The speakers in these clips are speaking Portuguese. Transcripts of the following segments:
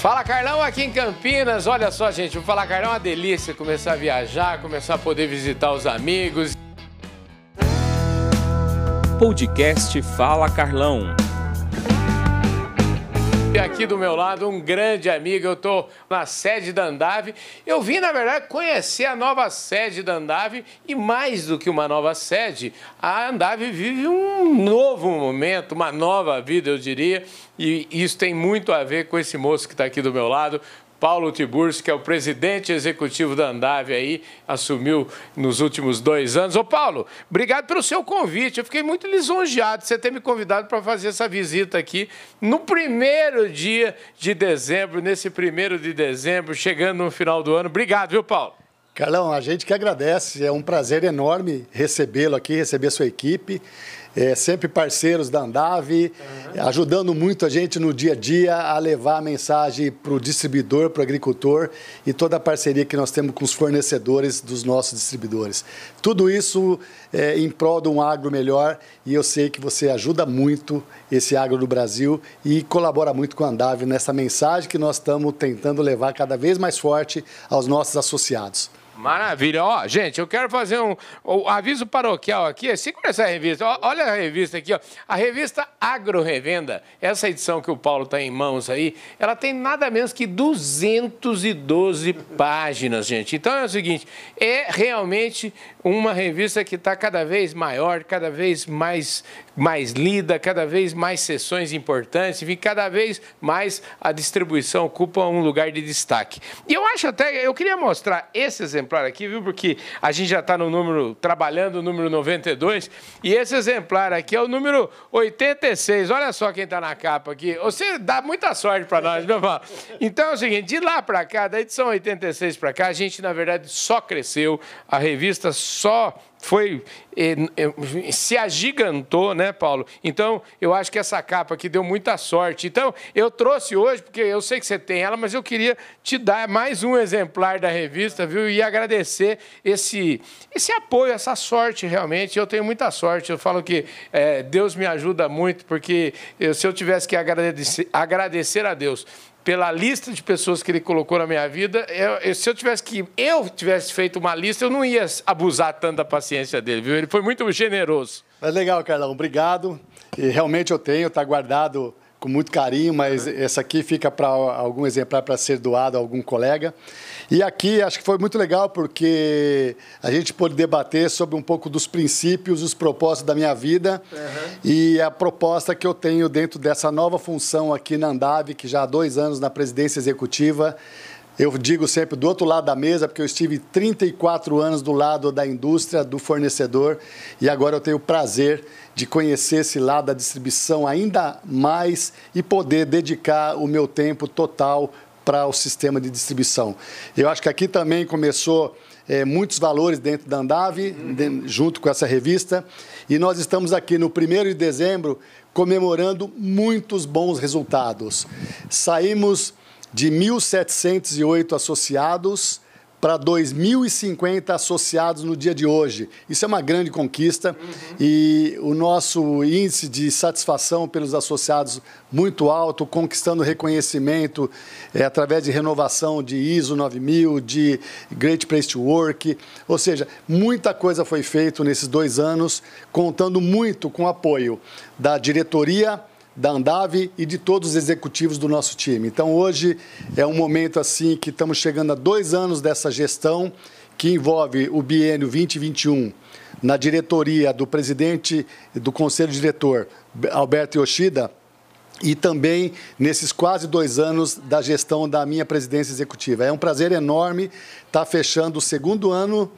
Fala Carlão aqui em Campinas. Olha só, gente, o Fala Carlão é uma delícia começar a viajar, começar a poder visitar os amigos. Podcast Fala Carlão. Aqui do meu lado, um grande amigo, eu estou na sede da Andave. Eu vim, na verdade, conhecer a nova sede da Andave. E mais do que uma nova sede, a Andave vive um novo momento, uma nova vida, eu diria, e isso tem muito a ver com esse moço que está aqui do meu lado, Paulo Tiburcio, que é o presidente executivo da Andave aí, assumiu nos últimos dois anos. Ô Paulo, obrigado pelo seu convite. Eu fiquei muito lisonjeado de você ter me convidado para fazer essa visita aqui no primeiro dia de dezembro, nesse primeiro de dezembro, chegando no final do ano. Obrigado, viu, Paulo? Carlão, a gente que agradece. É um prazer enorme recebê-lo aqui, receber sua equipe é, sempre parceiros da Andave, uhum. ajudando muito a gente no dia a dia a levar a mensagem para o distribuidor, para o agricultor e toda a parceria que nós temos com os fornecedores dos nossos distribuidores. Tudo isso é, em prol de um agro melhor e eu sei que você ajuda muito esse agro do Brasil e colabora muito com a Andave nessa mensagem que nós estamos tentando levar cada vez mais forte aos nossos associados. Maravilha. Ó, gente, eu quero fazer um, um aviso paroquial aqui. Segura essa revista. Ó, olha a revista aqui, ó. A revista Agro Revenda, essa edição que o Paulo está em mãos aí, ela tem nada menos que 212 páginas, gente. Então é o seguinte, é realmente uma revista que está cada vez maior, cada vez mais, mais lida, cada vez mais sessões importantes, e cada vez mais a distribuição ocupa um lugar de destaque. E eu acho até, eu queria mostrar esse exemplar aqui, viu, porque a gente já está no número, trabalhando o número 92, e esse exemplar aqui é o número 86. Olha só quem está na capa aqui. Você dá muita sorte para nós, meu irmão. Então é o seguinte, de lá para cá, da edição 86 para cá, a gente, na verdade, só cresceu, a revista só foi eh, eh, se agigantou, né, Paulo? Então, eu acho que essa capa aqui deu muita sorte. Então, eu trouxe hoje, porque eu sei que você tem ela, mas eu queria te dar mais um exemplar da revista, viu? E agradecer esse, esse apoio, essa sorte, realmente. Eu tenho muita sorte. Eu falo que é, Deus me ajuda muito, porque eu, se eu tivesse que agradecer, agradecer a Deus pela lista de pessoas que ele colocou na minha vida, eu, eu, se eu tivesse que eu tivesse feito uma lista, eu não ia abusar tanto da paciência dele, viu? Ele foi muito generoso. Mas legal, Carlão, obrigado. E realmente eu tenho, está guardado com muito carinho, mas uhum. essa aqui fica para algum exemplar para ser doado a algum colega. E aqui acho que foi muito legal porque a gente pôde debater sobre um pouco dos princípios, os propósitos da minha vida uhum. e a proposta que eu tenho dentro dessa nova função aqui na Andave, que já há dois anos na presidência executiva. Eu digo sempre do outro lado da mesa, porque eu estive 34 anos do lado da indústria, do fornecedor, e agora eu tenho o prazer de conhecer esse lado da distribuição ainda mais e poder dedicar o meu tempo total para o sistema de distribuição. Eu acho que aqui também começou é, muitos valores dentro da Andave, de, junto com essa revista, e nós estamos aqui no 1 de dezembro comemorando muitos bons resultados. Saímos de 1.708 associados para 2.050 associados no dia de hoje. Isso é uma grande conquista uhum. e o nosso índice de satisfação pelos associados muito alto, conquistando reconhecimento é, através de renovação de ISO 9000, de Great Place to Work. Ou seja, muita coisa foi feita nesses dois anos, contando muito com o apoio da diretoria da Andave e de todos os executivos do nosso time. Então, hoje é um momento assim que estamos chegando a dois anos dessa gestão que envolve o biênio 2021 na diretoria do presidente do conselho diretor, Alberto Yoshida, e também nesses quase dois anos da gestão da minha presidência executiva. É um prazer enorme estar fechando o segundo ano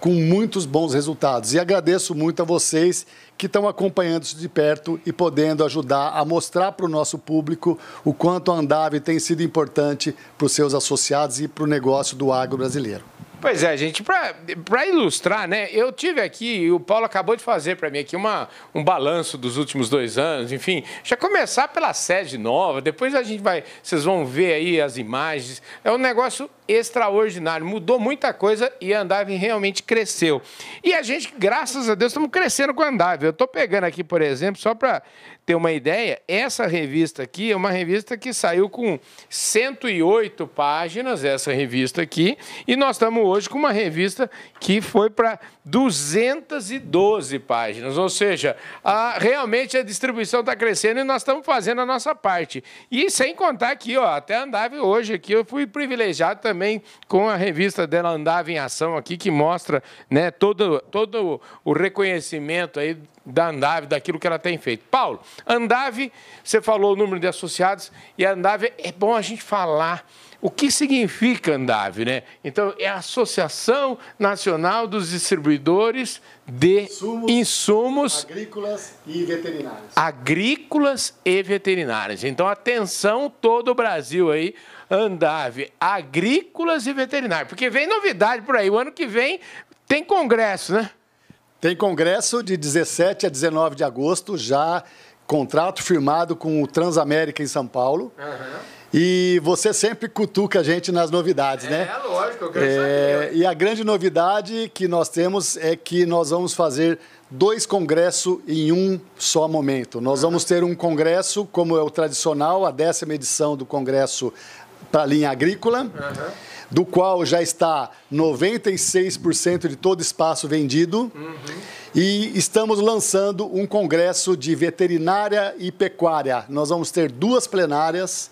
com muitos bons resultados. E agradeço muito a vocês que estão acompanhando isso de perto e podendo ajudar a mostrar para o nosso público o quanto a Andave tem sido importante para os seus associados e para o negócio do agro brasileiro. Pois é, gente, para ilustrar, né? Eu tive aqui, o Paulo acabou de fazer para mim aqui uma, um balanço dos últimos dois anos, enfim, já começar pela sede nova, depois a gente vai, vocês vão ver aí as imagens. É um negócio extraordinário, mudou muita coisa e a Andave realmente cresceu. E a gente, graças a Deus, estamos crescendo com a Andave. Eu estou pegando aqui, por exemplo, só para ter uma ideia, essa revista aqui é uma revista que saiu com 108 páginas, essa revista aqui, e nós estamos hoje com uma revista que foi para 212 páginas, ou seja, a, realmente a distribuição está crescendo e nós estamos fazendo a nossa parte. E sem contar aqui, ó, até andava hoje aqui, eu fui privilegiado também com a revista dela Andava em Ação aqui, que mostra né, todo, todo o reconhecimento aí da Andave, daquilo que ela tem feito. Paulo, Andave, você falou o número de associados, e a Andave é bom a gente falar o que significa Andave, né? Então, é a Associação Nacional dos Distribuidores de insumos, insumos agrícolas e veterinários. Agrícolas e veterinários. Então, atenção todo o Brasil aí, Andave, agrícolas e veterinários, porque vem novidade por aí. O ano que vem tem congresso, né? Tem congresso de 17 a 19 de agosto, já contrato firmado com o Transamérica em São Paulo. Uhum. E você sempre cutuca a gente nas novidades, é, né? É, lógico, eu quero é, saber. E a grande novidade que nós temos é que nós vamos fazer dois congressos em um só momento. Nós uhum. vamos ter um congresso, como é o tradicional, a décima edição do congresso para a linha agrícola. Uhum do qual já está 96% de todo espaço vendido. Uhum. E estamos lançando um congresso de veterinária e pecuária. Nós vamos ter duas plenárias.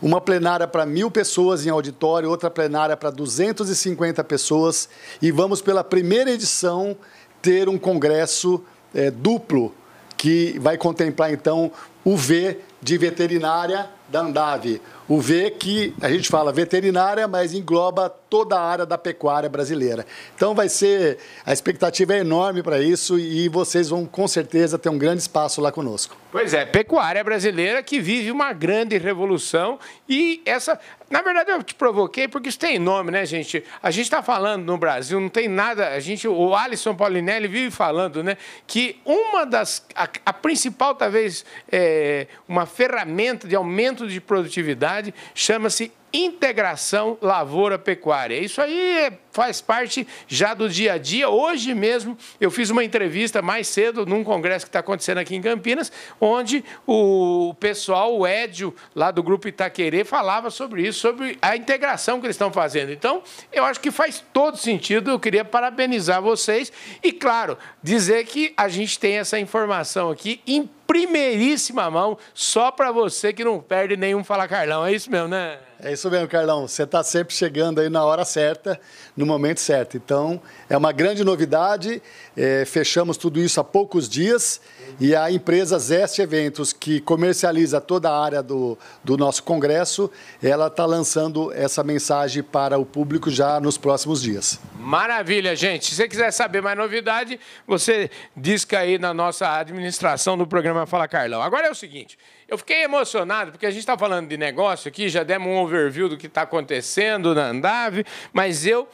Uma plenária para mil pessoas em auditório, outra plenária para 250 pessoas. E vamos, pela primeira edição, ter um congresso é, duplo, que vai contemplar, então, o V de veterinária da Andave, o V que a gente fala veterinária, mas engloba toda a área da pecuária brasileira. Então vai ser, a expectativa é enorme para isso e vocês vão com certeza ter um grande espaço lá conosco. Pois é, pecuária brasileira que vive uma grande revolução e essa, na verdade eu te provoquei porque isso tem nome, né, gente? A gente está falando no Brasil, não tem nada, a gente, o Alisson Paulinelli vive falando, né, que uma das, a, a principal talvez é, uma ferramenta de aumento de produtividade chama-se integração lavoura-pecuária. Isso aí faz parte já do dia a dia. Hoje mesmo eu fiz uma entrevista mais cedo num congresso que está acontecendo aqui em Campinas, onde o pessoal, o Édio, lá do Grupo Itaquerê, falava sobre isso, sobre a integração que eles estão fazendo. Então, eu acho que faz todo sentido. Eu queria parabenizar vocês e, claro, dizer que a gente tem essa informação aqui em primeiríssima mão, só para você que não perde nenhum Fala Carlão. É isso mesmo, né? É isso mesmo, Carlão. Você está sempre chegando aí na hora certa, no momento certo. Então, é uma grande novidade. É, fechamos tudo isso há poucos dias e a empresa Zeste Eventos, que comercializa toda a área do, do nosso congresso, ela está lançando essa mensagem para o público já nos próximos dias. Maravilha, gente. Se você quiser saber mais novidade, você disca aí na nossa administração do programa Fala Carlão. Agora é o seguinte. Eu fiquei emocionado porque a gente está falando de negócio aqui, já demos um overview do que está acontecendo na Andave, mas eu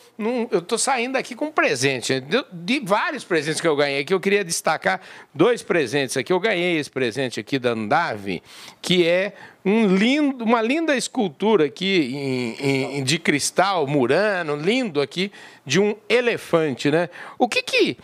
eu estou saindo daqui com um presente, de, de, vários presentes que eu ganhei aqui. Eu queria destacar dois presentes aqui. Eu ganhei esse presente aqui da Andave, que é um lindo, uma linda escultura aqui em, em, de cristal murano, lindo aqui, de um elefante, né? O que que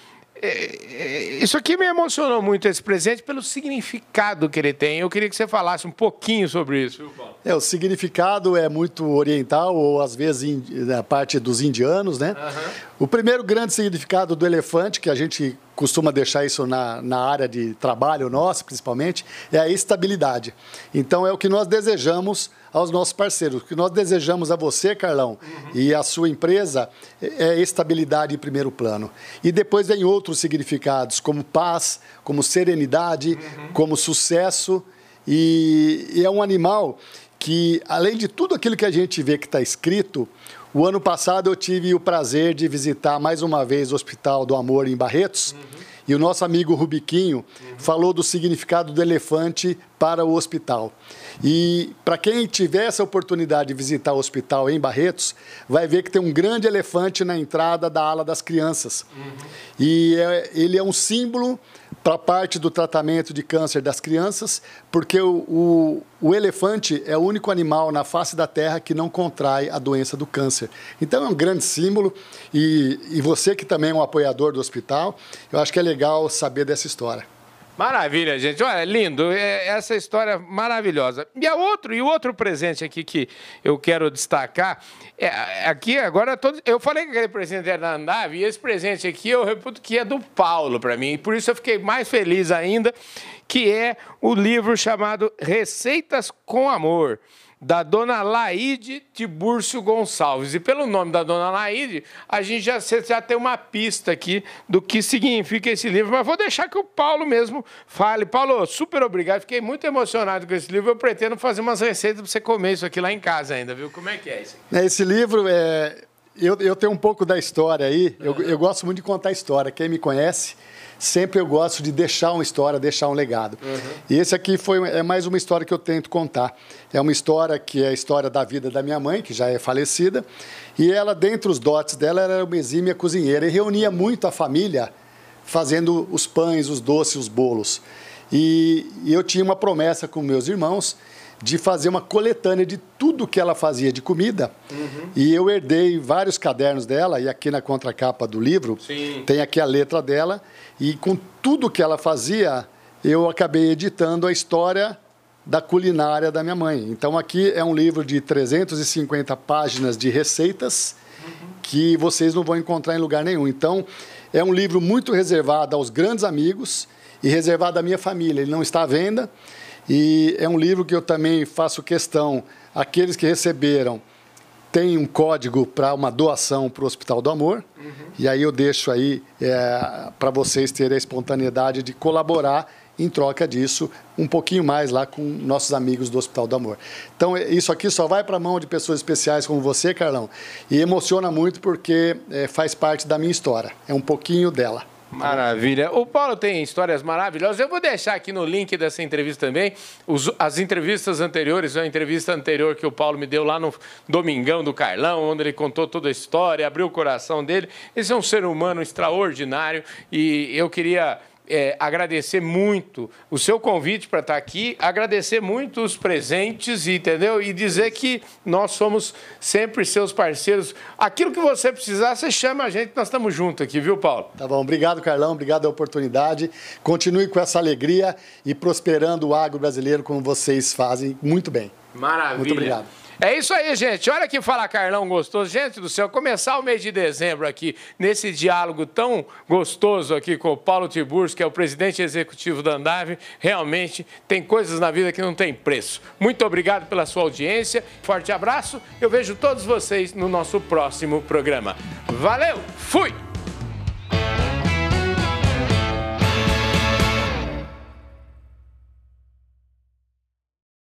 isso aqui me emocionou muito, esse presente, pelo significado que ele tem. Eu queria que você falasse um pouquinho sobre isso. É, o significado é muito oriental, ou às vezes da parte dos indianos, né? Uhum. O primeiro grande significado do elefante, que a gente costuma deixar isso na, na área de trabalho nosso, principalmente, é a estabilidade. Então, é o que nós desejamos aos nossos parceiros. O que nós desejamos a você, Carlão, uhum. e a sua empresa é estabilidade em primeiro plano. E depois vem outros significados, como paz, como serenidade, uhum. como sucesso. E, e é um animal que, além de tudo aquilo que a gente vê que está escrito, o ano passado eu tive o prazer de visitar mais uma vez o Hospital do Amor em Barretos. Uhum. E o nosso amigo Rubiquinho uhum. falou do significado do elefante para o hospital. E para quem tiver essa oportunidade de visitar o hospital em Barretos, vai ver que tem um grande elefante na entrada da ala das crianças. Uhum. E é, ele é um símbolo para a parte do tratamento de câncer das crianças, porque o, o, o, elefante é o único animal na face da Terra que não contrai a doença do câncer. Então é um grande símbolo e, e você que também é um apoiador do hospital, eu acho que é legal saber dessa história. Maravilha, gente. Olha, lindo. É, essa história maravilhosa. E a outro, e o outro presente aqui que eu quero destacar, é, aqui agora todos, eu falei que aquele presente era da Andave, e esse presente aqui eu reputo que é do Paulo para mim. Por isso eu fiquei mais feliz ainda, que é o livro chamado Receitas com Amor da dona Laide Tiburcio Gonçalves. E pelo nome da dona Laide, a gente já, já tem uma pista aqui do que significa esse livro, mas vou deixar que o Paulo mesmo fale. Paulo, super obrigado, fiquei muito emocionado com esse livro. Eu pretendo fazer umas receitas para você comer isso aqui lá em casa ainda, viu? Como é que é isso? Esse livro é. Eu, eu tenho um pouco da história aí, eu, eu gosto muito de contar história. Quem me conhece sempre eu gosto de deixar uma história, deixar um legado. Uhum. E esse aqui foi é mais uma história que eu tento contar. É uma história que é a história da vida da minha mãe, que já é falecida, e ela, dentre os dotes dela, era uma exímia cozinheira e reunia muito a família fazendo os pães, os doces, os bolos. E, e eu tinha uma promessa com meus irmãos de fazer uma coletânea de tudo que ela fazia de comida. Uhum. E eu herdei vários cadernos dela, e aqui na contracapa do livro Sim. tem aqui a letra dela. E com tudo que ela fazia, eu acabei editando a história da culinária da minha mãe. Então aqui é um livro de 350 páginas de receitas uhum. que vocês não vão encontrar em lugar nenhum. Então é um livro muito reservado aos grandes amigos e reservado à minha família. Ele não está à venda. E é um livro que eu também faço questão, aqueles que receberam tem um código para uma doação para o Hospital do Amor. Uhum. E aí eu deixo aí é, para vocês terem a espontaneidade de colaborar em troca disso um pouquinho mais lá com nossos amigos do Hospital do Amor. Então isso aqui só vai para a mão de pessoas especiais como você, Carlão, e emociona muito porque é, faz parte da minha história. É um pouquinho dela. Maravilha. O Paulo tem histórias maravilhosas. Eu vou deixar aqui no link dessa entrevista também os, as entrevistas anteriores, a entrevista anterior que o Paulo me deu lá no Domingão do Carlão, onde ele contou toda a história, abriu o coração dele. Esse é um ser humano extraordinário e eu queria é, agradecer muito o seu convite para estar aqui, agradecer muito os presentes, entendeu? E dizer que nós somos sempre seus parceiros. Aquilo que você precisar, você chama a gente, nós estamos juntos aqui, viu, Paulo? Tá bom. Obrigado, Carlão. Obrigado a oportunidade. Continue com essa alegria e prosperando o agro brasileiro como vocês fazem muito bem. Maravilha. Muito obrigado. É isso aí, gente. Olha que fala Carlão gostoso. Gente do céu, começar o mês de dezembro aqui, nesse diálogo tão gostoso aqui com o Paulo Tiburcio, que é o presidente executivo da Andave, realmente tem coisas na vida que não tem preço. Muito obrigado pela sua audiência. Forte abraço. Eu vejo todos vocês no nosso próximo programa. Valeu, fui!